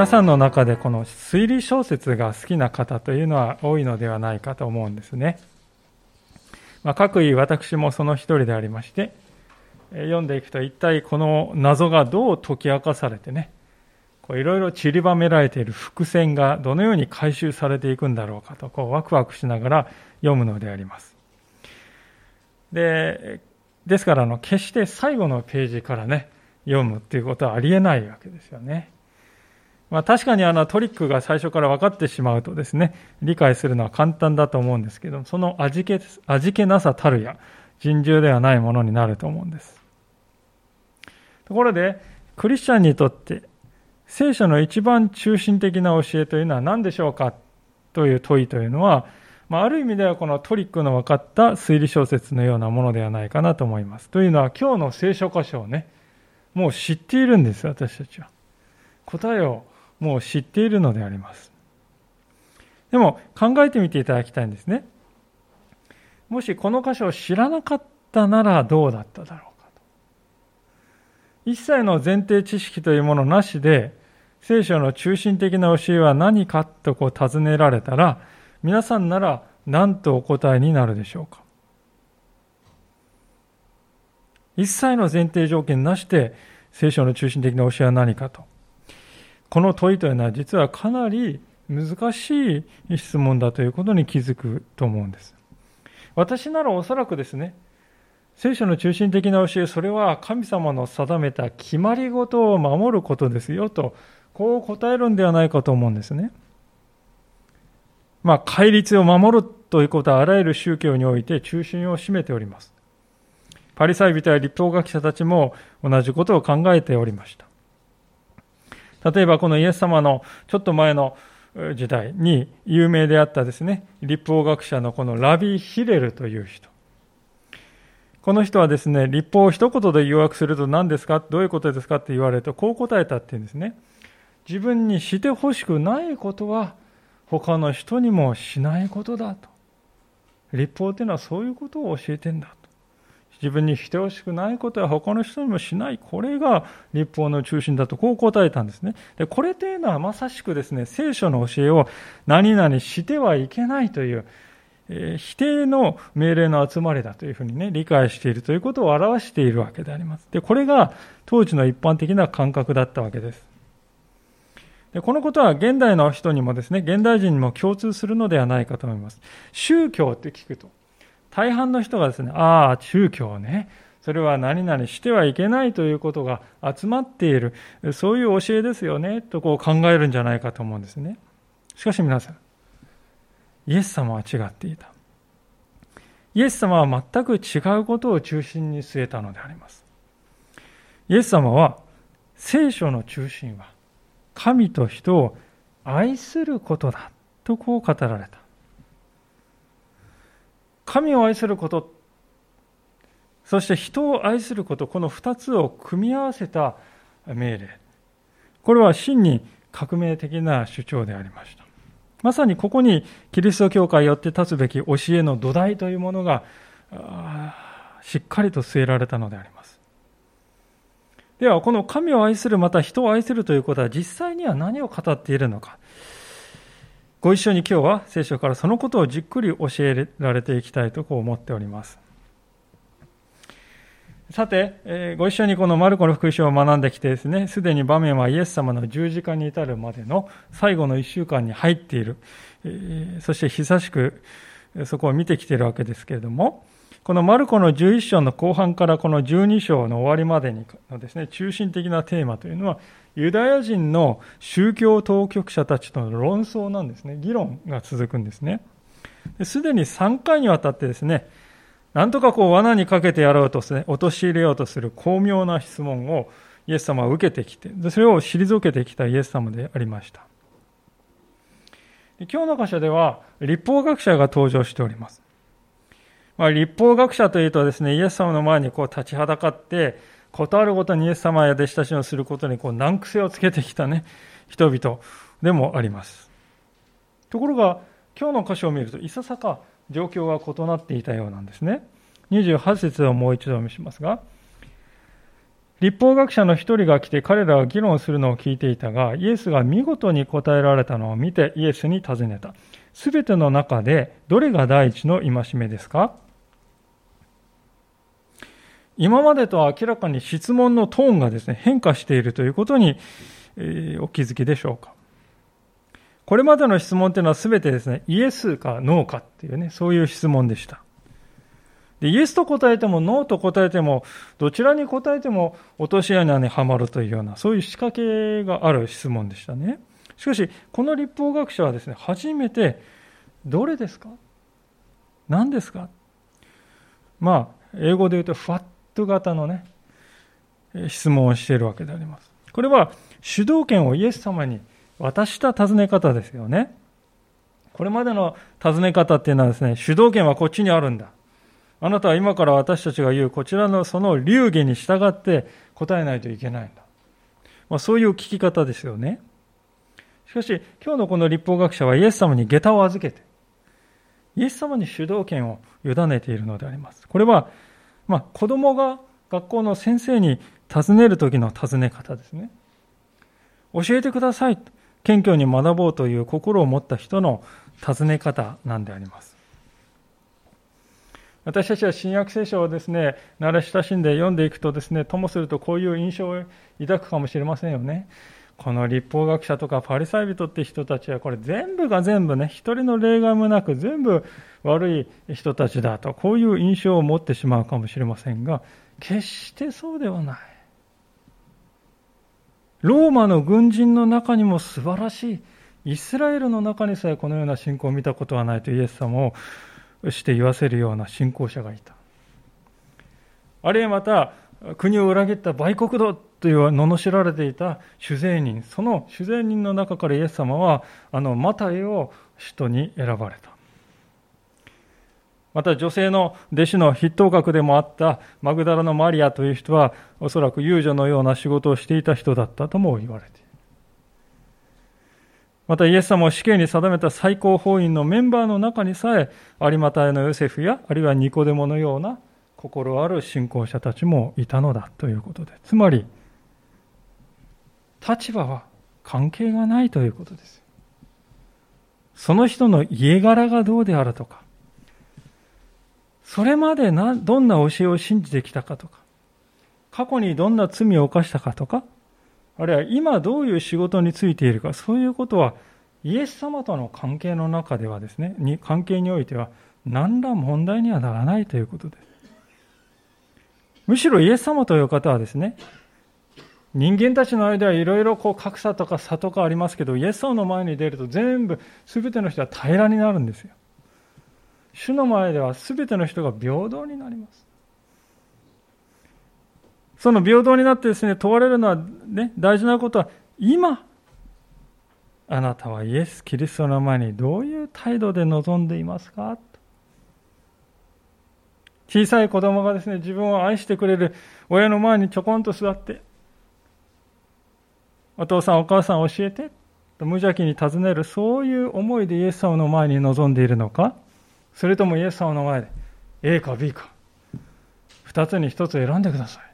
皆さんの中でこの推理小説が好きな方というのは多いのではないかと思うんですね。まあ、各位私もその一人でありまして、読んでいくと一体この謎がどう解き明かされてね、いろいろ散りばめられている伏線がどのように回収されていくんだろうかと、こうワクワクしながら読むのであります。で、ですからあの、決して最後のページからね、読むっていうことはありえないわけですよね。まあ、確かにあのトリックが最初から分かってしまうとですね、理解するのは簡単だと思うんですけど、その味気味気なさたるや、尋常ではないものになると思うんです。ところで、クリスチャンにとって聖書の一番中心的な教えというのは何でしょうかという問いというのは、まあ、ある意味ではこのトリックの分かった推理小説のようなものではないかなと思います。というのは今日の聖書箇所をね、もう知っているんです、私たちは。答えをもう知っているのであります。でも考えてみていただきたいんですね。もしこの箇所を知らなかったならどうだっただろうかと。一切の前提知識というものなしで、聖書の中心的な教えは何かとこう尋ねられたら、皆さんなら何とお答えになるでしょうか一切の前提条件なしで聖書の中心的な教えは何かと。この問いというのは実はかなり難しい質問だということに気づくと思うんです。私ならおそらくですね、聖書の中心的な教え、それは神様の定めた決まり事を守ることですよとこう答えるんではないかと思うんですね。まあ、戒律を守るということはあらゆる宗教において中心を占めております。パリサイ人や立法学者たちも同じことを考えておりました。例えばこのイエス様のちょっと前の時代に有名であったですね、立法学者のこのラビ・ヒレルという人。この人はですね、立法を一言で誘惑すると何ですか？どういうことですかって言われるとこう答えたっていうんですね。自分にしてほしくないことは他の人にもしないことだと。立法というのはそういうことを教えてんだ。自分にしてほしくないことは他の人にもしない。これが立法の中心だとこう答えたんですね。でこれというのはまさしくですね、聖書の教えを何々してはいけないという、えー、否定の命令の集まりだというふうにね、理解しているということを表しているわけであります。で、これが当時の一般的な感覚だったわけです。でこのことは現代の人にもですね、現代人にも共通するのではないかと思います。宗教って聞くと、大半の人がですね、ああ、宗教ね、それは何々してはいけないということが集まっている、そういう教えですよね、とこう考えるんじゃないかと思うんですね。しかし皆さん、イエス様は違っていた。イエス様は全く違うことを中心に据えたのであります。イエス様は聖書の中心は神と人を愛することだとこう語られた。神を愛すること、そして人を愛すること、この2つを組み合わせた命令。これは真に革命的な主張でありました。まさにここにキリスト教会によって立つべき教えの土台というものがしっかりと据えられたのであります。では、この神を愛する、また人を愛するということは実際には何を語っているのか。ご一緒に今日は聖書からそのことをじっくり教えられていきたいとこう思っております。さて、えー、ご一緒にこのマルコの福音書を学んできてですね、すでに場面はイエス様の十字架に至るまでの最後の一週間に入っている、えー、そして久しくそこを見てきているわけですけれども、このマルコの11章の後半からこの12章の終わりまでのですね、中心的なテーマというのは、ユダヤ人の宗教当局者たちとの論争なんですね。議論が続くんですね。すでに3回にわたってですね、なんとかこう罠にかけてやろうとすね、陥れようとする巧妙な質問をイエス様は受けてきて、それを退けてきたイエス様でありました。今日の箇所では、立法学者が登場しております。まあ、立法学者というとですね、イエス様の前にこう立ちはだかって、ことあるごとにイエス様や弟子たちをすることにこう難癖をつけてきたね、人々でもあります。ところが、今日の箇所を見ると、いささか状況が異なっていたようなんですね。28節をもう一度見せしますが、立法学者の一人が来て彼らは議論するのを聞いていたが、イエスが見事に答えられたのを見てイエスに尋ねた。すべての中でどれが第一の戒めですか？今までとは明らかに質問のトーンがですね、変化しているということに、えー、お気づきでしょうか。これまでの質問というのは全てですね、イエスかノーかっていうね、そういう質問でした。でイエスと答えてもノーと答えても、どちらに答えても落とし穴にはまるというような、そういう仕掛けがある質問でしたね。しかし、この立法学者はですね、初めて、どれですか？何ですか？まあ、英語で言うと、ファット型のね、質問をしているわけであります。これは、主導権をイエス様に渡した尋ね方ですよね。これまでの尋ね方っていうのはですね、主導権はこっちにあるんだ。あなたは今から私たちが言うこちらのその流儀に従って答えないといけないんだ。まあ、そういう聞き方ですよね。しかし、今日のこの立法学者はイエス様に下駄を預けて、イエス様に主導権を委ねているのであります。これは、まあ、子供が学校の先生に尋ねる時の尋ね方ですね。教えてください。謙虚に学ぼうという心を持った人の尋ね方なんであります。私たちは新約聖書をですね、慣れ親しんで読んでいくとですね、ともするとこういう印象を抱くかもしれませんよね。この立法学者とかパリサイ人って人たちはこれ全部が全部ね、一人の例外もなく全部悪い人たちだと、こういう印象を持ってしまうかもしれませんが、決してそうではない。ローマの軍人の中にも素晴らしい、イスラエルの中にさえこのような信仰を見たことはないとイエス様をして言わせるような信仰者がいた。あるいはまた、国を裏切った売国奴という罵られていた主税人、その主税人の中からイエス様は、あのマタイを使徒に選ばれた。また女性の弟子の筆頭格でもあったマグダラのマリアという人は、おそらく遊女のような仕事をしていた人だったとも言われている。またイエス様を死刑に定めた最高法院のメンバーの中にさえ、有馬へのヨセフや、あるいはニコデモのような心ある信仰者たちもいたのだということで、つまり、立場は関係がないということです。その人の家柄がどうであるとか、それまでなどんな教えを信じてきたかとか、過去にどんな罪を犯したかとか、あるいは今どういう仕事についているか、そういうことはイエス様との関係の中ではですね、に関係においては何ら問題にはならないということです。むしろイエス様という方はですね、人間たちの間はいろいろこう格差とか差とかありますけど、イエス様の前に出ると全部、すべての人は平らになるんですよ。主の前ではすべての人が平等になります。その平等になってですね、問われるのはね、大事なことは、今、あなたはイエス・キリストの前にどういう態度で臨んでいますか？小さい子供がですね、自分を愛してくれる親の前にちょこんと座って、お父さん、お母さん教えて、と無邪気に尋ねる、そういう思いでイエス様の前に臨んでいるのか、それともイエス様の前で A か B か、2つに1つ選んでください。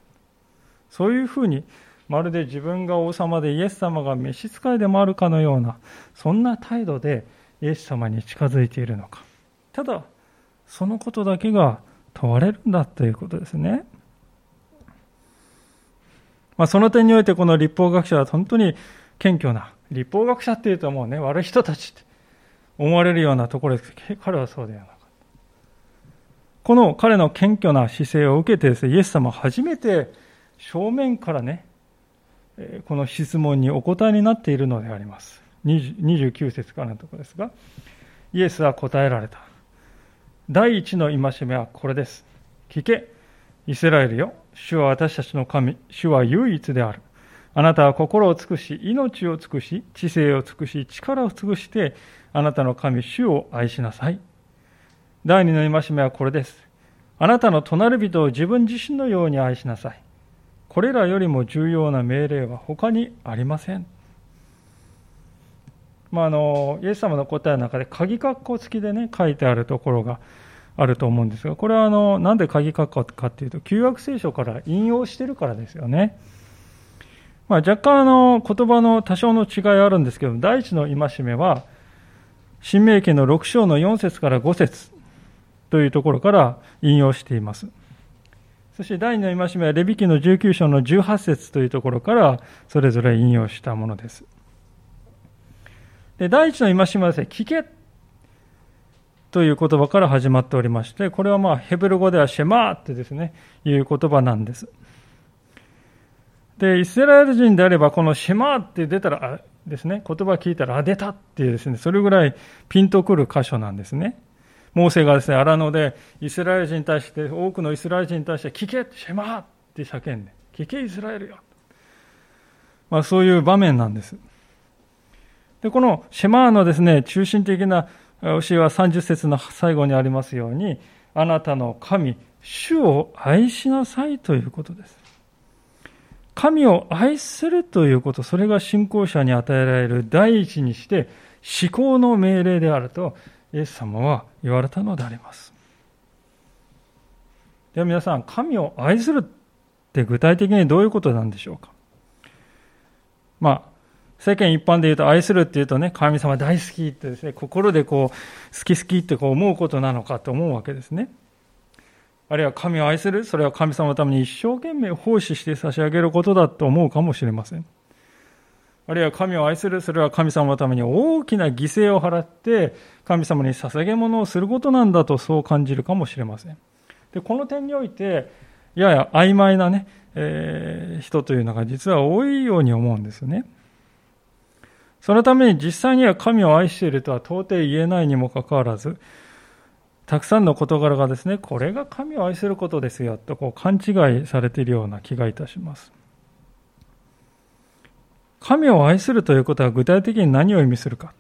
そういうふうに、まるで自分が王様でイエス様が召使いでもあるかのような、そんな態度でイエス様に近づいているのか。ただ、そのことだけが問われるんだということですね。まあ、その点においてこの立法学者は本当に謙虚な、立法学者っていうともうね、悪い人たちって思われるようなところですけど、彼はそうではなかった。この彼の謙虚な姿勢を受けてですね、イエス様は初めて正面からね、この質問にお答えになっているのであります。29節からのところですが、イエスは答えられた。第一の戒めはこれです。聞け、イスラエルよ。主は私たちの神、主は唯一である。あなたは心を尽くし、命を尽くし、知性を尽くし、力を尽くして、あなたの神、主を愛しなさい。第二の戒めはこれです。あなたの隣人を自分自身のように愛しなさい。これらよりも重要な命令は他にありません。まあ、あのイエス様の答えの中で鍵括弧付きでね書いてあるところがあると思うんですが、これはあのなんで鍵括弧かっていうと、旧約聖書から引用してるからですよね。まあ、若干あの言葉の多少の違いあるんですけど、第一の戒めは、新明記の6章の4節から5節というところから引用しています。そして第二の戒めは、レビ記の19章の18節というところからそれぞれ引用したものです。で第一の戒めはですね、聞けという言葉から始まっておりまして、これはまあヘブル語ではシェマーってですね、いう言葉なんです。で、イスラエル人であれば、このシェマーって出たら、ですね、言葉聞いたら、あ、出たっていうですね、それぐらいピンとくる箇所なんですね。モーセがですね、荒野でイスラエル人に対して、多くのイスラエル人に対して、聞けシェマーって叫んで、聞けイスラエルよ。まあそういう場面なんです。で、このシェマーのですね、中心的な教えは30節の最後にありますように、あなたの神、主を愛しなさいということです。神を愛するということ、それが信仰者に与えられる第一にして思考の命令であると、イエス様は言われたのであります。では皆さん、神を愛するって具体的にどういうことなんでしょうか？まあ、世間一般で言うと愛するっていうとね、神様大好きってですね、心でこう、好き好きってこう思うことなのかと思うわけですね。あるいは神を愛する、それは神様のために一生懸命奉仕して差し上げることだと思うかもしれません。あるいは神を愛する、それは神様のために大きな犠牲を払って、神様に捧げ物をすることなんだとそう感じるかもしれません。で、この点において、やや曖昧なね、えー、人というのが実は多いように思うんですよね。そのために実際には神を愛しているとは到底言えないにもかかわらず、たくさんの事柄がですね、これが神を愛することですよとこう勘違いされているような気がいたします。神を愛するということは具体的に何を意味するか。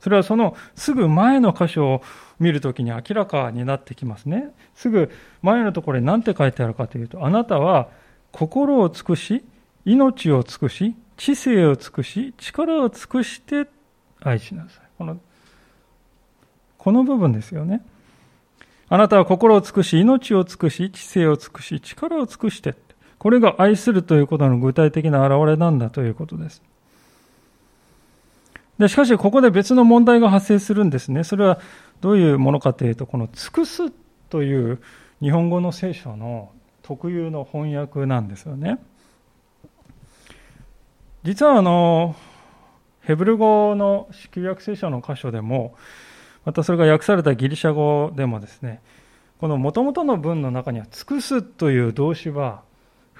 それはそのすぐ前の箇所を見るときに明らかになってきますね。すぐ前のところに何て書いてあるかというと、あなたは心を尽くし、命を尽くし、知性を尽くし、力を尽くして愛しなさい。このこの部分ですよね。あなたは心を尽くし、命を尽くし、知性を尽くし、力を尽くして。これが愛するということの具体的な表れなんだということです。でしかし、ここで別の問題が発生するんですね。それはどういうものかというと、この尽くすという日本語の聖書の特有の翻訳なんですよね。実はあの、ヘブル語の旧約聖書の箇所でも、またそれが訳されたギリシャ語でもですね、この元々の文の中には尽くすという動詞は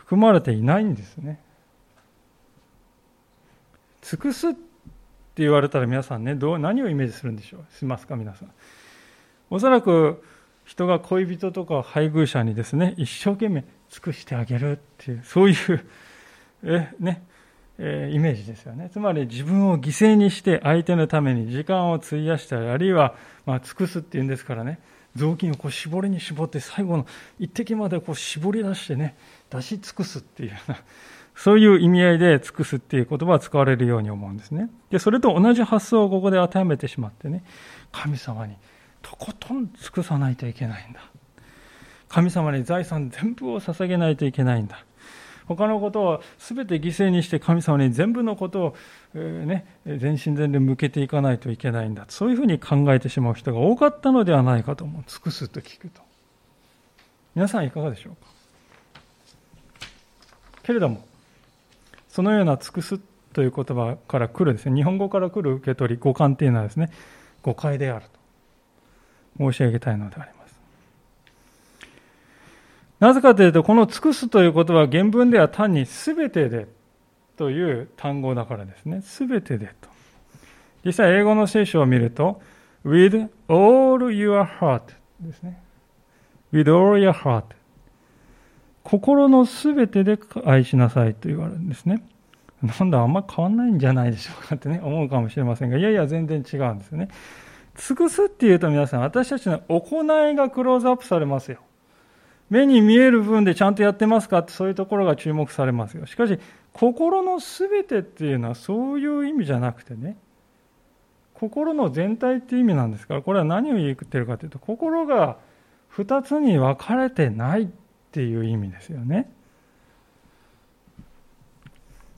含まれていないんですね。尽くすって言われたら皆さんね、どう何をイメージするんでしょう？しますか皆さん。おそらく人が恋人とか配偶者にですね、一生懸命尽くしてあげるっていう、そういう、え、ね、えイメージですよね。つまり自分を犠牲にして相手のために時間を費やしたり、あるいは、まあ、尽くすっていうんですからね、雑巾をこう絞りに絞って最後の一滴までこう絞り出してね、出し尽くすっていうような、そういう意味合いで尽くすっていう言葉は使われるように思うんですね。で、それと同じ発想をここで当てはめてしまってね、神様にとことん尽くさないといけないんだ。神様に財産全部を捧げないといけないんだ。他のことは全て犠牲にして神様に全部のことを、えー、ね、全身全霊向けていかないといけないんだ。そういうふうに考えてしまう人が多かったのではないかと思う。尽くすと聞くと。皆さんいかがでしょうか？けれども、そのような尽くすという言葉から来るですね、日本語から来る受け取り、五感というのはですね、誤解であると申し上げたいのであります。なぜかというと、この尽くすということは原文では単に全てでという単語だからですね。全てでと。実際英語の聖書を見ると、with all your heart ですね。with all your heart 心の全てで愛しなさいと言われるんですね。なんだ、あんま変わんないんじゃないでしょうかってね、思うかもしれませんが、いやいや、全然違うんですよね。尽くすっていうと皆さん、私たちの行いがクローズアップされますよ。目に見える分でちゃんとやってますかってそういうところが注目されますよ。しかし、心のすべてっていうのはそういう意味じゃなくてね、心の全体っていう意味なんですから、これは何を言ってるかというと、心が二つに分かれてないっていう意味ですよね。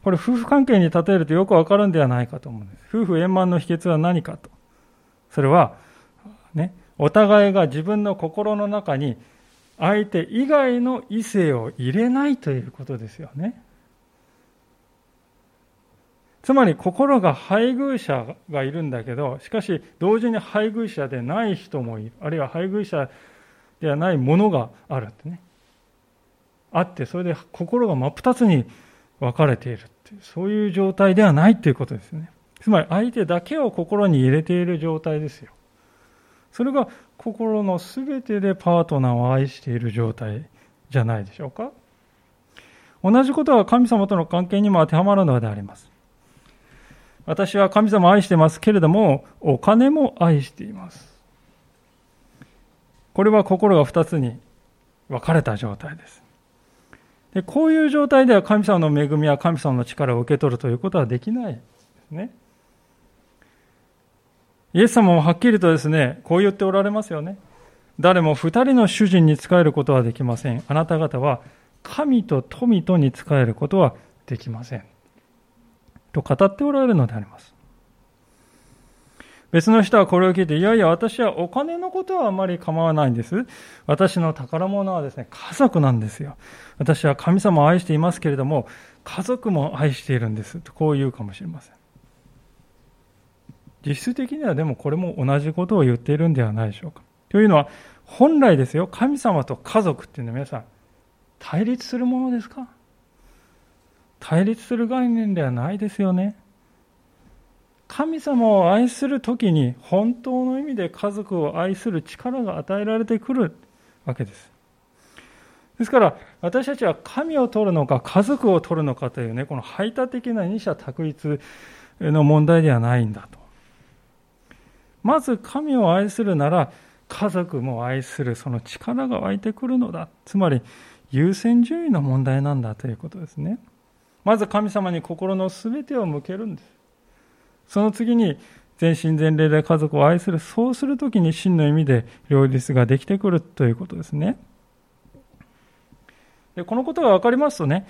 これ夫婦関係に例えるとよくわかるんではないかと思うんです。夫婦円満の秘訣は何かと。それは、ね、お互いが自分の心の中に相手以外の異性を入れないということですよね。つまり心が配偶者がいるんだけど、しかし同時に配偶者でない人もいる。あるいは配偶者ではないものがあるってね。あって、それで心が真っ二つに分かれているっていう、そういう状態ではないということですね。つまり相手だけを心に入れている状態ですよ。それが心のすべてでパートナーを愛している状態じゃないでしょうか。同じことは神様との関係にも当てはまるのであります。私は神様を愛してますけれども、お金も愛しています。これは心が二つに分かれた状態です。でこういう状態では神様の恵みや神様の力を受け取るということはできないですね。イエス様もはっきりとですね、こう言っておられますよね。誰も二人の主人に仕えることはできません。あなた方は神と富とに仕えることはできません。と語っておられるのであります。別の人はこれを聞いて、いやいや、私はお金のことはあまり構わないんです。私の宝物はですね、家族なんですよ。私は神様を愛していますけれども、家族も愛しているんです。とこう言うかもしれません。実質的にはでもこれも同じことを言っているんではないでしょうか。というのは、本来ですよ、神様と家族っていうのは皆さん、対立するものですか？対立する概念ではないですよね。神様を愛する時に本当の意味で家族を愛する力が与えられてくるわけです。ですから私たちは神を取るのか家族を取るのかというねこの排他的な二者択一の問題ではないんだと。まず神を愛するなら家族も愛するその力が湧いてくるのだ。つまり優先順位の問題なんだということですね。まず神様に心の全てを向けるんです。その次に全身全霊で家族を愛する。そうするときに真の意味で両立ができてくるということですね。でこのことが分かりますとね、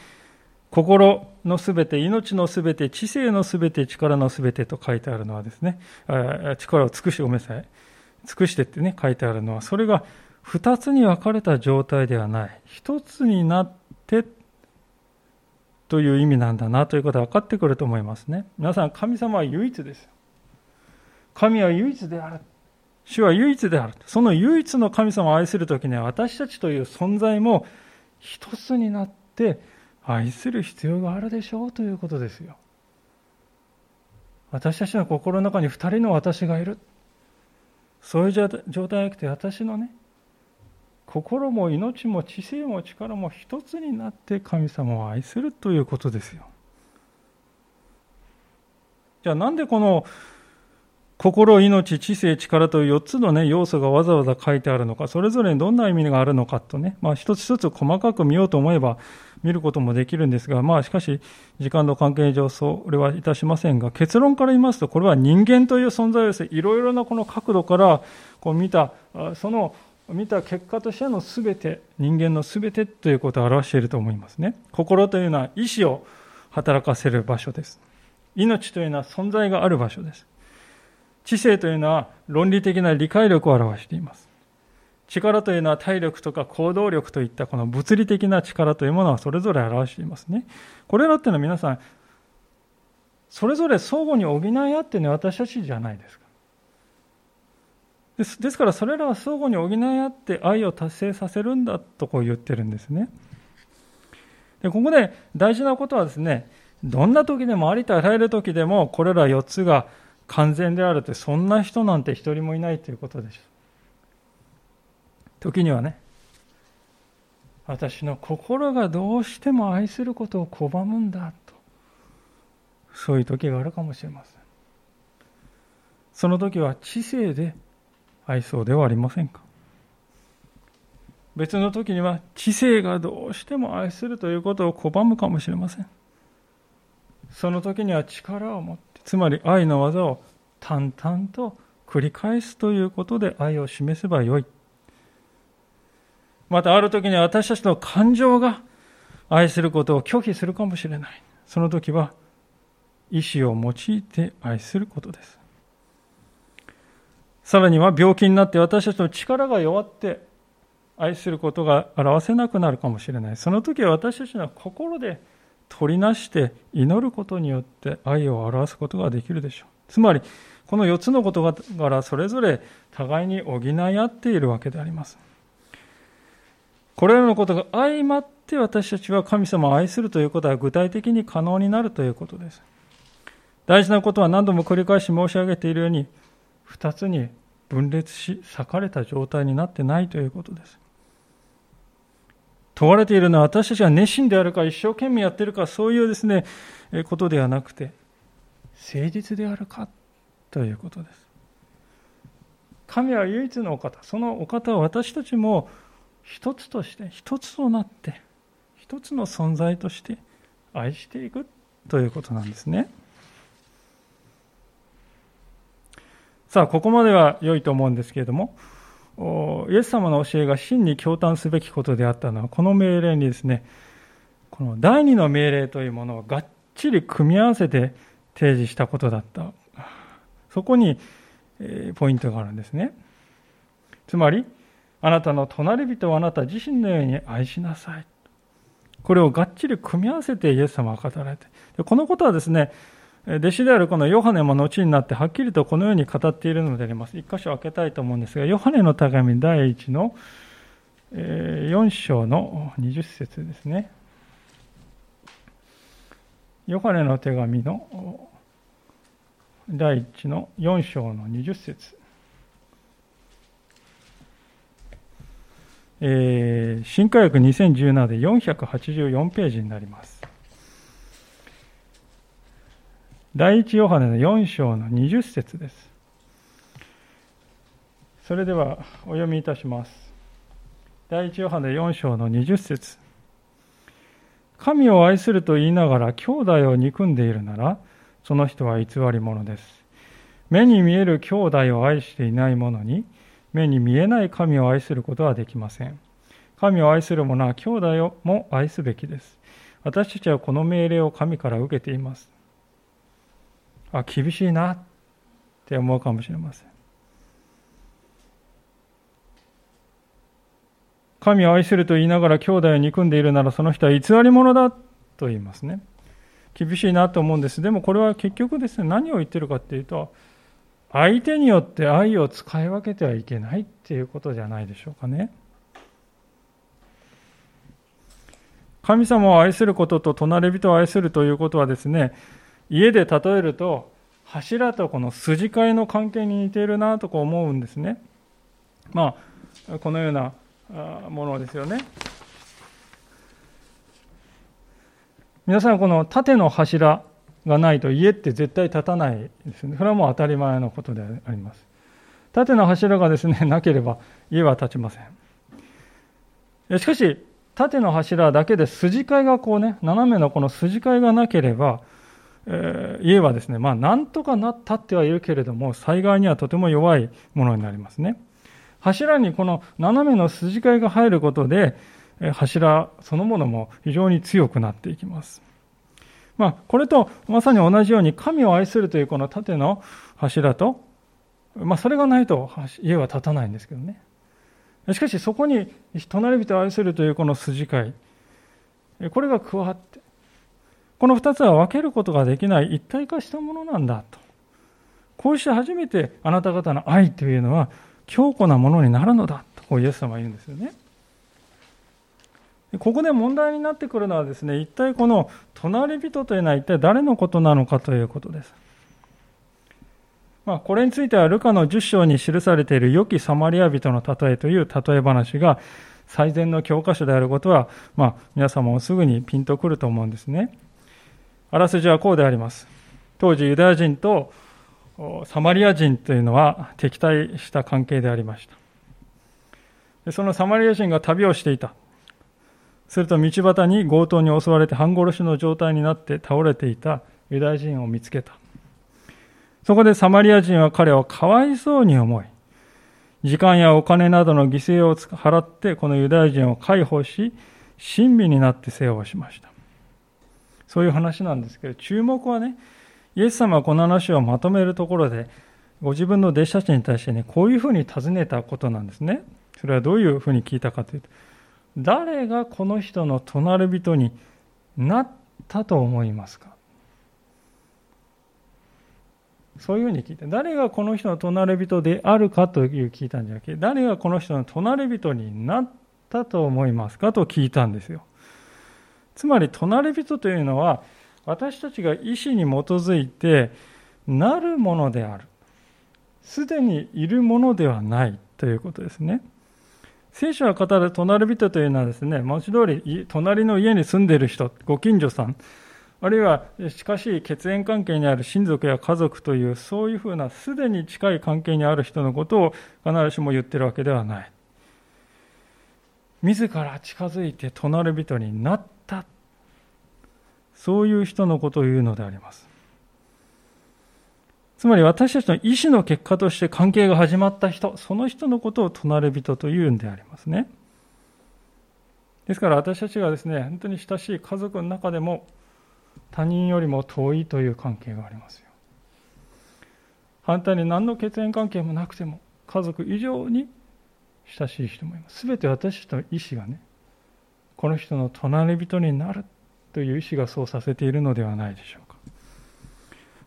心のすべて、命のすべて、知性のすべて、力のすべてと書いてあるのはですね、力を尽くし、ごめんなさい。尽くしてってね、書いてあるのは、それが二つに分かれた状態ではない。一つになってという意味なんだなということが分かってくると思いますね。皆さん、神様は唯一です。神は唯一である。主は唯一である。その唯一の神様を愛するときには私たちという存在も一つになって愛する必要があるでしょうということですよ。私たちの心の中に二人の私がいる。そういう状態じゃなくて私のね、心も命も知性も力も一つになって神様を愛するということですよ。じゃあなんでこの心、命、知性、力という4つの、ね、要素がわざわざ書いてあるのか、それぞれにどんな意味があるのかとね、まあ、一つ一つ細かく見ようと思えば見ることもできるんですが、まあ、しかし、時間の関係上、それはいたしませんが、結論から言いますと、これは人間という存在をですね、いろいろなこの角度からこう見た、その見た結果としての全て、人間の全てということを表していると思いますね。心というのは意志を働かせる場所です。命というのは存在がある場所です。知性というのは論理的な理解力を表しています。力というのは体力とか行動力といったこの物理的な力というものはそれぞれ表していますね。これらっていうのは皆さん、それぞれ相互に補い合ってね、私たちじゃないです。ですですからそれらは相互に補い合って愛を達成させるんだとこう言ってるんですね。でここで大事なことはですね、どんな時でもありとあらゆる時でもこれら4つが完全であるってそんな人なんて一人もいないということです。時にはね、私の心がどうしても愛することを拒むんだと、そういう時があるかもしれません。その時は知性で愛そうではありませんか？別の時には知性がどうしても愛するということを拒むかもしれませんその時には力を持ってつまり愛の技を淡々と繰り返すということで愛を示せばよいまたある時には私たちの感情が愛することを拒否するかもしれない。その時は意志を用いて愛することです。さらには病気になって私たちの力が弱って愛することが表せなくなるかもしれない。その時は私たちの心で取りなして祈ることによって愛を表すことができるでしょう。つまり、この4つの事柄それぞれ互いに補い合っているわけであります。これらのことが相まって私たちは神様を愛するということは具体的に可能になるということです。大事なことは何度も繰り返し申し上げているように、2つに分裂し、裂かれた状態になってないということです。問われているのは私たちが熱心であるか一生懸命やってるかそういうですねことではなくて誠実であるかということです神は唯一のお方そのお方を私たちも一つとして一つとなって一つの存在として愛していくということなんですねさあここまでは良いと思うんですけれどもイエス様の教えが真に共感すべきことであったのは、この命令にですね、この第二の命令というものをがっちり組み合わせて提示したことだった。そこにポイントがあるんですね。つまり、あなたの隣人をあなた自身のように愛しなさい。これをがっちり組み合わせてイエス様は語られて。このことはですね、弟子であるこのヨハネも後になってはっきりとこのように語っているのであります。一箇所開けたいと思うんですが、ヨハネの手紙第1の4章の20節ですね。ヨハネの手紙の第1の4章の20節え、新科学2017で484ページになります。第一ヨハネの4章の20節です。それではお読みいたします。第一ヨハネ4章の20節神を愛すると言いながら兄弟を憎んでいるなら、その人は偽り者です。目に見える兄弟を愛していない者に、目に見えない神を愛することはできません。神を愛する者は兄弟をも愛すべきです。私たちはこの命令を神から受けています。あ厳しいなって思うかもしれません。神を愛すると言いながら兄弟を憎んでいるならその人は偽り者だと言いますね。厳しいなと思うんです。でもこれは結局ですね何を言ってるかっていうと相手によって愛を使い分けてはいけないっていうことじゃないでしょうかね。神様を愛することと隣人を愛するということはですね家で例えると柱とこの筋交いの関係に似ているなとこ思うんですね。まあ、このようなものですよね。皆さん、この縦の柱がないと家って絶対立たないですね。それはもう当たり前のことであります。縦の柱がですね、なければ家は建ちません。しかし、縦の柱だけで筋交いがこうね、斜めのこの筋交いがなければ、え、家はですね、まあ、なんとかなったってはいるけれども、災害にはとても弱いものになりますね。柱にこの斜めの筋交いが入ることで、柱そのものも非常に強くなっていきます。まあ、これとまさに同じように神を愛するというこの縦の柱と、まあ、それがないと家は建たないんですけどね。しかしそこに隣人を愛するというこの筋交い、これが加わって、この2つは分けることができない一体化したものなんだと。こうして初めてあなた方の愛というのは強固なものになるのだとこうイエス様は言うんですよね。ここで問題になってくるのはですね、一体この隣人というのは一体誰のことなのかということです。まあ、これについてはルカの10章に記されている良きサマリア人の例えという例え話が最善の教科書であることは、まあ、皆様もすぐにピンとくると思うんですね。あらすじはこうであります。当時ユダヤ人とサマリア人というのは敵対した関係でありました。でそのサマリア人が旅をしていた。すると道端に強盗に襲われて半殺しの状態になって倒れていたユダヤ人を見つけた。そこでサマリア人は彼をかわいそうに思い、時間やお金などの犠牲を払ってこのユダヤ人を解放し、親身になって世話をしました。そういう話なんですけど、注目はね、イエス様はこの話をまとめるところで、ご自分の弟子たちに対してね、こういうふうに尋ねたことなんですね。それはどういうふうに聞いたかというと、誰がこの人の隣人になったと思いますか？そういうふうに聞いて、誰がこの人の隣人であるかという聞いたんじゃなくて、誰がこの人の隣人になったと思いますかと聞いたんですよ。つまり、隣人というのは、私たちが意思に基づいて、なるものである。すでにいるものではないということですね。聖書が語る隣人というのはですね、文字通り隣の家に住んでいる人、ご近所さん、あるいは近し血縁関係にある親族や家族というそういうふうなすでに近い関係にある人のことを必ずしも言ってるわけではない自ら近づいて隣人になっそういう人のことを言うのであります。つまり私たちの意思の結果として関係が始まった人その人のことを隣人というんでありますね。ですから私たちがですね本当に親しい家族の中でも他人よりも遠いという関係がありますよ。反対に何の血縁関係もなくても家族以上に親しい人もいます。全て私たちの意思がねこの人の隣人になる。という意思がそうさせているのではないでしょうか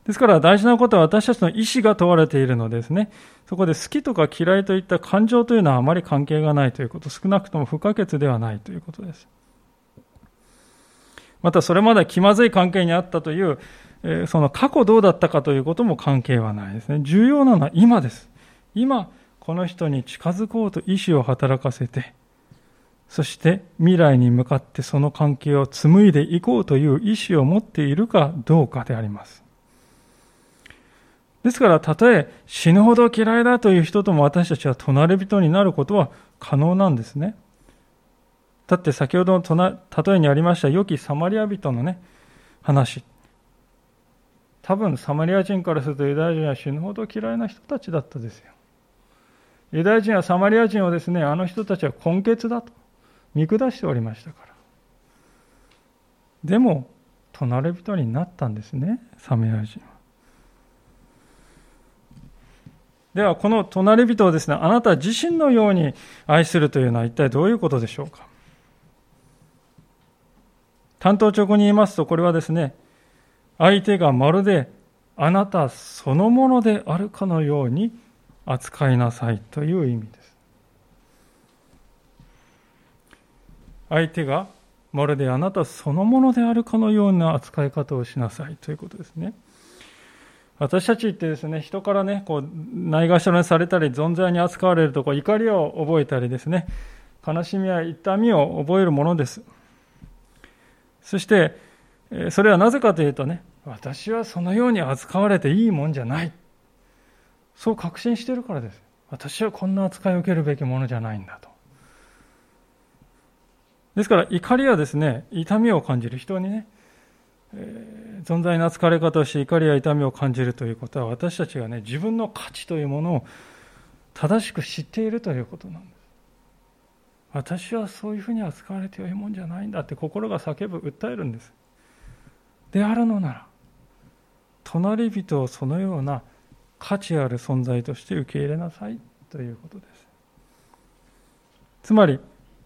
ですから大事なことは私たちの意思が問われているのですねそこで好きとか嫌いといった感情というのはあまり関係がないということ少なくとも不可欠ではないということですまたそれまで気まずい関係にあったという、その過去どうだったかということも関係はないですね。重要なのは今です。今、この人に近づこうと意志を働かせて、そして未来に向かってその関係を紡いでいこうという意志を持っているかどうかであります。ですから、たとえ死ぬほど嫌いだという人とも私たちは隣人になることは可能なんですね。だって先ほどの例えにありました良きサマリア人のね、話。多分サマリア人からするとユダヤ人は死ぬほど嫌いな人たちだったですよ。ユダヤ人はサマリア人をですね、あの人たちは根血だと見下しておりましたから。でも、隣人になったんですね、サマリア人は。では、この隣人をですね、あなた自身のように愛するというのは一体どういうことでしょうか？単刀直に言いますと、これはですね、相手がまるであなたそのものであるかのように扱いなさいという意味です。相手がまるであなたそのものであるかのような扱い方をしなさいということですね。私たちってですね、人からね、こう、ないがしろにされたり、存在に扱われると、こう、怒りを覚えたりですね、悲しみや痛みを覚えるものです。そして、それはなぜかというとね、私はそのように扱われていいもんじゃない。そう確信してるからです。私はこんな扱いを受けるべきものじゃないんだと。ですから怒りはですね、痛みを感じる。人にね、えー、存在の扱われ方をして怒りや痛みを感じるということは私たちがね、自分の価値というものを正しく知っているということなんです。私はそういうふうに扱われてよいもんじゃないんだって心が叫ぶ訴えるんです。であるのなら隣人をそのような価値ある存在として受け入れなさいということです。つまり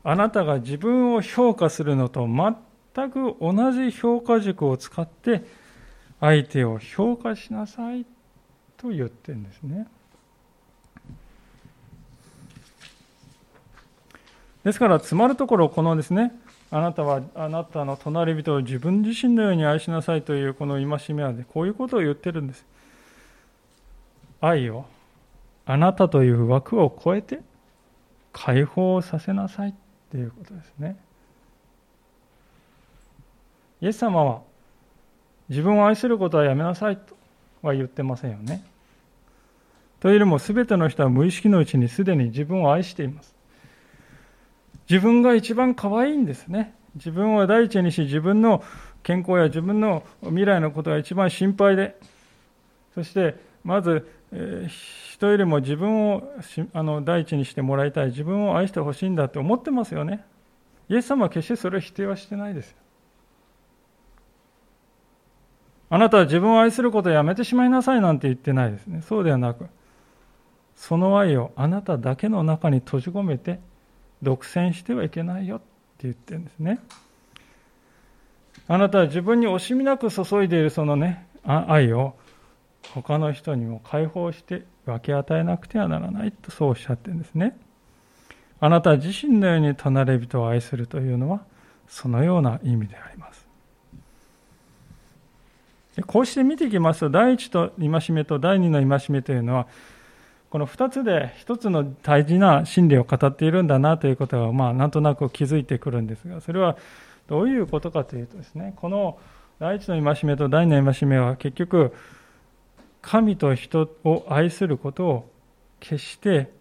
あなたが自分を評価するのと全く同じ評価軸を使って相手を評価しなさいと言ってるんですね。ですから、つまるところ、このですね、あなたはあなたの隣人を自分自身のように愛しなさいというこの戒めは、ね、こういうことを言ってるんです。愛をあなたという枠を超えて解放させなさいということですね。イエス様は自分を愛することはやめなさいとは言ってませんよね。というよりも全ての人は無意識のうちにすでに自分を愛しています。自分が一番可愛いんですね。自分を第一にし、自分の健康や自分の未来のことが一番心配で、そしてまず、人よりも自分をあの第一にしてもらいたい、自分を愛してほしいんだって思ってますよね。イエス様は決してそれを否定はしてないです。あなたは自分を愛することをやめてしまいなさいなんて言ってないですね。そうではなく、その愛をあなただけの中に閉じ込めて独占してはいけないよって言ってるんですね。あなたは自分に惜しみなく注いでいるそのね、愛を他の人にも解放して分け与えなくてはならないとそうおっしゃってるんですね。あなた自身のように隣人を愛するというのはそのような意味であります。こうして見ていきますと、第一と戒めと第二の戒めというのは、この2つで1つの大事な真理を語っているんだなということが、まあ、なんとなく気づいてくるんですが、それはどういうことかというとですね、この第一の戒めと第二の戒めは結局、神と人を愛することを決して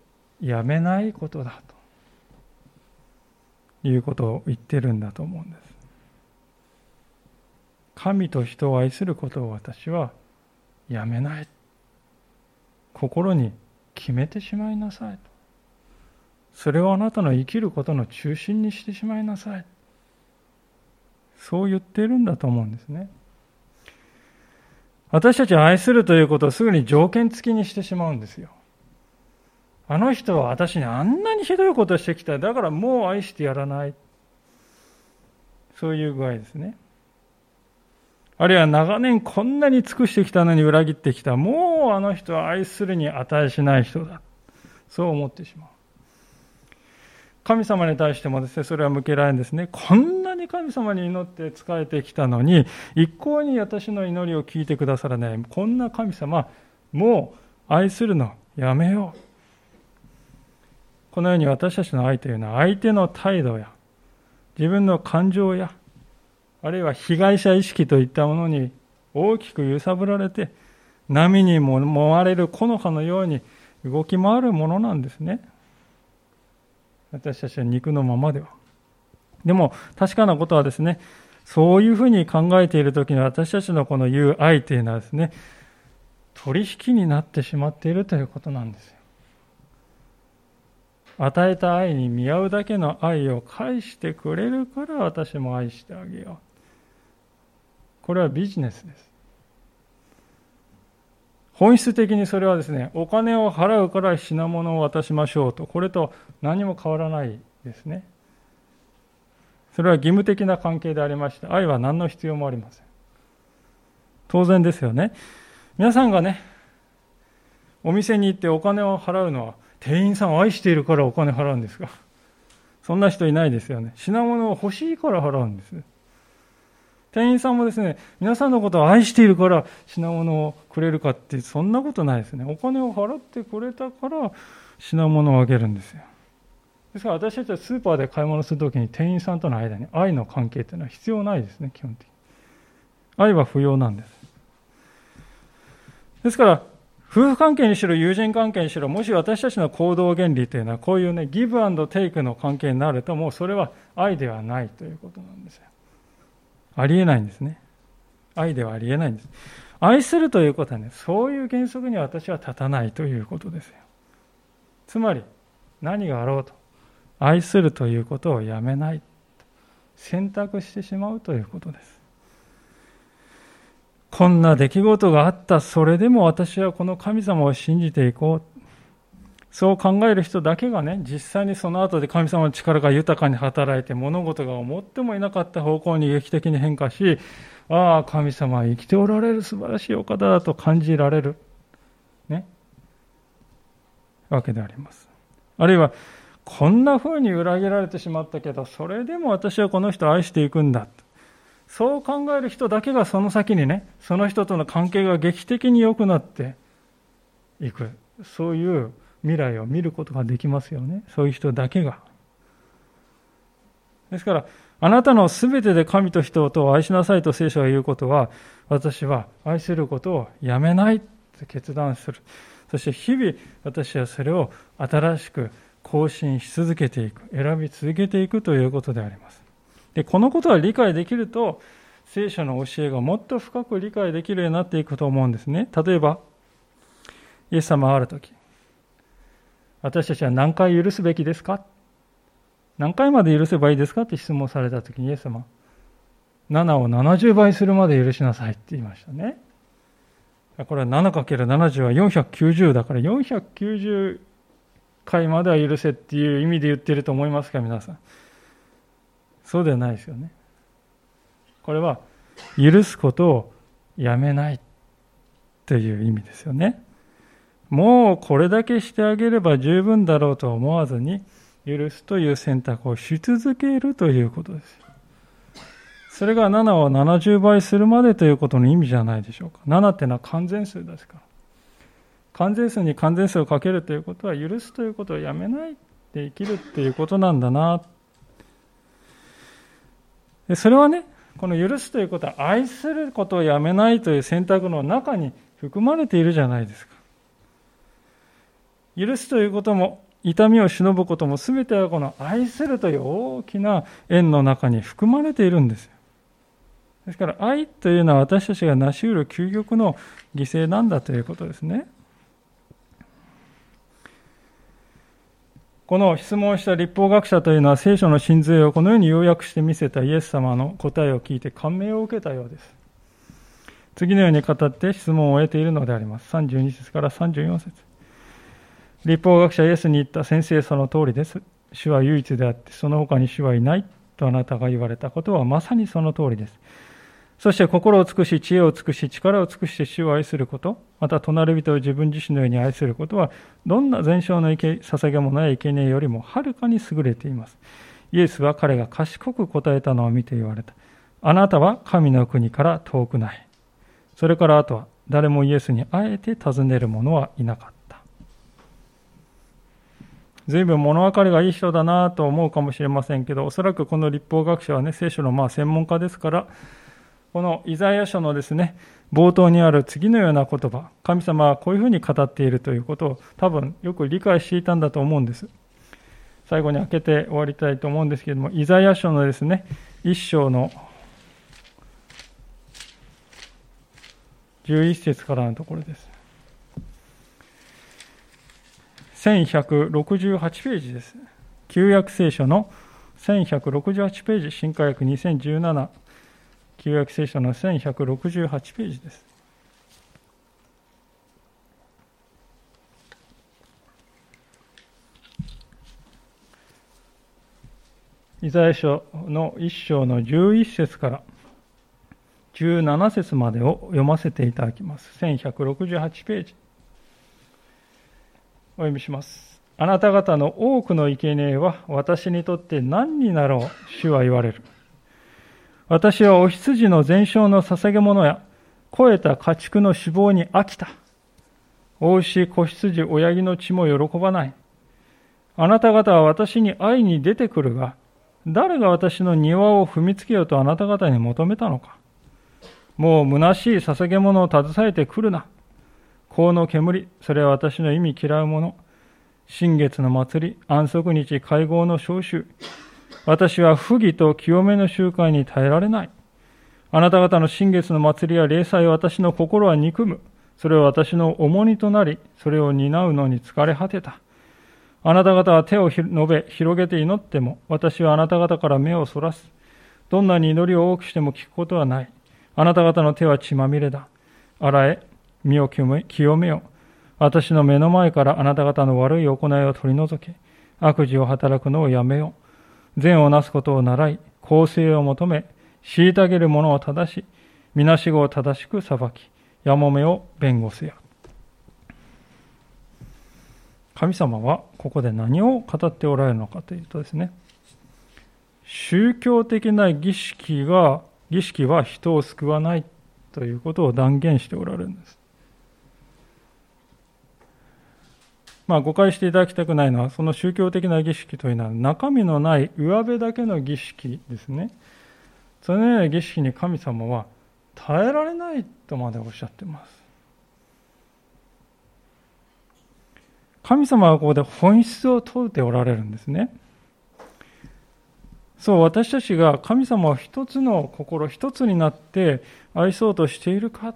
やめないことだということを言ってるんだと思うんです。神と人を愛することを私はやめない。心に決めてしまいなさい。それをあなたの生きることの中心にしてしまいなさい。そう言ってるんだと思うんですね。私たちは愛するということをすぐに条件付きにしてしまうんですよ。あの人は私にあんなにひどいことをしてきた。だからもう愛してやらない。そういう具合ですね。あるいは長年こんなに尽くしてきたのに裏切ってきた。もうあの人は愛するに値しない人だ。そう思ってしまう。神様に対してもですね、それは向けられるんですね。こんに神様に祈って仕えてきたのに、一向に私の祈りを聞いてくださらない。こんな神様、もう愛するのやめよう。このように私たちの愛というのは相手の態度や自分の感情やあるいは被害者意識といったものに大きく揺さぶられて、波にももわれる木の葉のように動き回るものなんですね。私たちは肉のままでは。でも、確かなことはですね、そういうふうに考えているときに私たちのこの言う愛というのはですね、取引になってしまっているということなんですよ。与えた愛に見合うだけの愛を返してくれるから私も愛してあげよう。これはビジネスです。本質的にそれはですね、お金を払うから品物を渡しましょうと、これと何も変わらないですね。それは義務的な関係でありまして、愛は何の必要もありません。当然ですよね。皆さんがね、お店に行ってお金を払うのは、店員さんを愛しているからお金払うんですかそんな人いないですよね。品物を欲しいから払うんです。店員さんもですね、皆さんのことを愛しているから品物をくれるかって、そんなことないですね。お金を払ってくれたから品物をあげるんですよ。ですから私たちはスーパーで買い物するときに店員さんとの間に愛の関係っていうのは必要ないですね、基本的に。愛は不要なんです。ですから、夫婦関係にしろ友人関係にしろ、もし私たちの行動原理というのはこういうね、ギブアンドテイクの関係になると、もうそれは愛ではないということなんですよ。ありえないんですね。愛ではありえないんです。愛するということはね、そういう原則に私は立たないということですよ。つまり、何があろうと、愛するということをやめない。選択してしまうということです。こんな出来事があった、それでも私はこの神様を信じていこう。そう考える人だけがね、実際にその後で神様の力が豊かに働いて物事が思ってもいなかった方向に劇的に変化し、ああ、神様は生きておられる素晴らしいお方だと感じられる。ね。わけであります。あるいは、こんな風に裏切られてしまったけど、それでも私はこの人を愛していくんだ。そう考える人だけがその先にね、その人との関係が劇的に良くなっていく。そういう未来を見ることができますよね。そういう人だけが。ですから、あなたのすべてで神と人とを愛しなさいと聖書が言うことは、私は愛することをやめないと決断する。そして日々私はそれを新しく更新し続けていく、選び続けていくということであります。で、このことが理解できると、聖書の教えがもっと深く理解できるようになっていくと思うんですね。例えば、イエス様あるとき、私たちは何回許すべきですか？何回まで許せばいいですかって質問されたときにイエス様、7を70倍するまで許しなさいって言いましたね。これは 7×70 は490だから490回までは許せっていう意味で言ってると思いますか皆さん。そうではないですよね。これは許すことをやめないという意味ですよね。もうこれだけしてあげれば十分だろうと思わずに許すという選択をし続けるということです。それが7を70倍するまでということの意味じゃないでしょうか。7っていうのは完全数ですから。完全数に完全数をかけるということは許すということをやめないで生きるっていうことなんだな。でそれはね、この許すということは愛することをやめないという選択の中に含まれているじゃないですか。許すということも痛みを忍ぶことも全てはこの愛するという大きな縁の中に含まれているんですよ。ですから愛というのは私たちが成し得る究極の犠牲なんだということですね。この質問した立法学者というのは聖書の真髄をこのように要約してみせたイエス様の答えを聞いて感銘を受けたようです。次のように語って質問を終えているのであります。32節から34節立法学者イエスに言った先生その通りです。主は唯一であって、その他に主はいないとあなたが言われたことはまさにその通りです。そして心を尽くし、知恵を尽くし、力を尽くして主を愛すること、また隣人を自分自身のように愛することは、どんな全焼の捧げ物や生贄よりもはるかに優れています。イエスは彼が賢く答えたのを見て言われた。あなたは神の国から遠くない。それからあとは誰もイエスにあえて尋ねる者はいなかった。随分物分かりがいい人だなと思うかもしれませんけど、おそらくこの立法学者はね、聖書のまあ専門家ですから、このイザヤ書のですね、冒頭にある次のような言葉、神様はこういうふうに語っているということを多分よく理解していたんだと思うんです。最後に開けて終わりたいと思うんですけれども、イザヤ書のですね、一章の11節からのところです。1168ページです。旧約聖書の1168ページ、新科学2017旧約聖書の1168ページです。イザヤ書の1章の11節から17節までを読ませていただきます。1168ページ。お読みします。あなた方の多くの生贄は私にとって何になろう、主は言われる。私はお羊の全焼の捧げ物や、肥えた家畜の脂肪に飽きた。お牛、子羊、親木の血も喜ばない。あなた方は私に会いに出てくるが、誰が私の庭を踏みつけようとあなた方に求めたのか。もう虚しい捧げ物を携えてくるな。香の煙、それは私の意味嫌うもの。新月の祭り、安息日、会合の召集、私は不義と清めの集会に耐えられない。あなた方の新月の祭りや礼祭を私の心は憎む。それは私の重荷となり、それを担うのに疲れ果てた。あなた方は手を述べ、広げて祈っても、私はあなた方から目をそらす。どんなに祈りを多くしても聞くことはない。あなた方の手は血まみれだ。洗え、身を清めよ。私の目の前からあなた方の悪い行いを取り除け。悪事を働くのをやめよう。善をなすことを習い、公正を求め、虐げる者を正し、みなしごを正しく裁き、やもめを弁護せよ。神様はここで何を語っておられるのかというとですね、宗教的な儀式が、儀式は人を救わないということを断言しておられるんです。まあ、誤解していただきたくないのは、その宗教的な儀式というのは、中身のない上辺だけの儀式ですね。そのような儀式に神様は耐えられないとまでおっしゃってます。神様はここで本質を問うておられるんですね。そう、私たちが神様を一つの心、一つになって愛そうとしているか、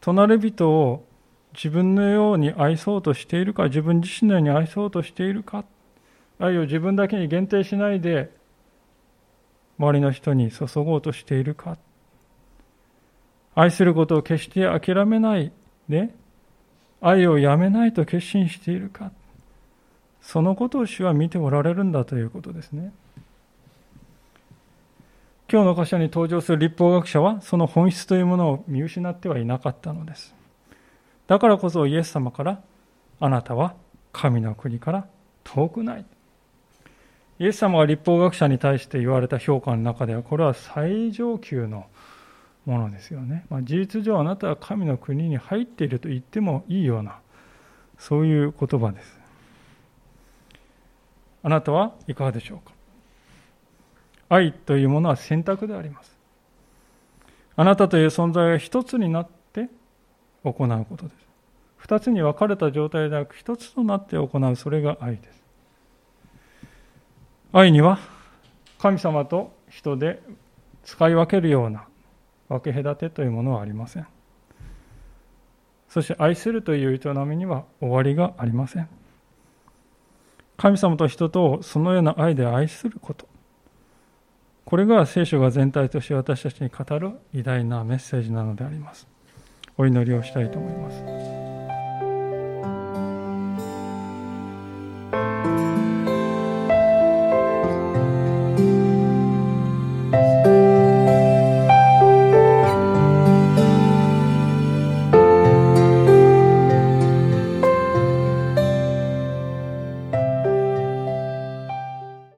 隣人を自分のように愛そうとしているか、自分自身のように愛そうとしているか、愛を自分だけに限定しないで、周りの人に注ごうとしているか、愛することを決して諦めないで、愛をやめないと決心しているか、そのことを主は見ておられるんだということですね。今日の箇所に登場する立法学者はその本質というものを見失ってはいなかったのです。だからこそイエス様からあなたは神の国から遠くない。イエス様が立法学者に対して言われた評価の中ではこれは最上級のものですよね。まあ、事実上あなたは神の国に入っていると言ってもいいようなそういう言葉です。あなたはいかがでしょうか愛というものは選択であります。あなたという存在が一つになって行うことです。二つに分かれた状態でなく一つとなって行う、それが愛です。愛には神様と人で使い分けるような分け隔てというものはありません。そして愛するという営みには終わりがありません。神様と人とをそのような愛で愛すること。これが聖書が全体として私たちに語る偉大なメッセージなのであります。お祈りをしたいと思います。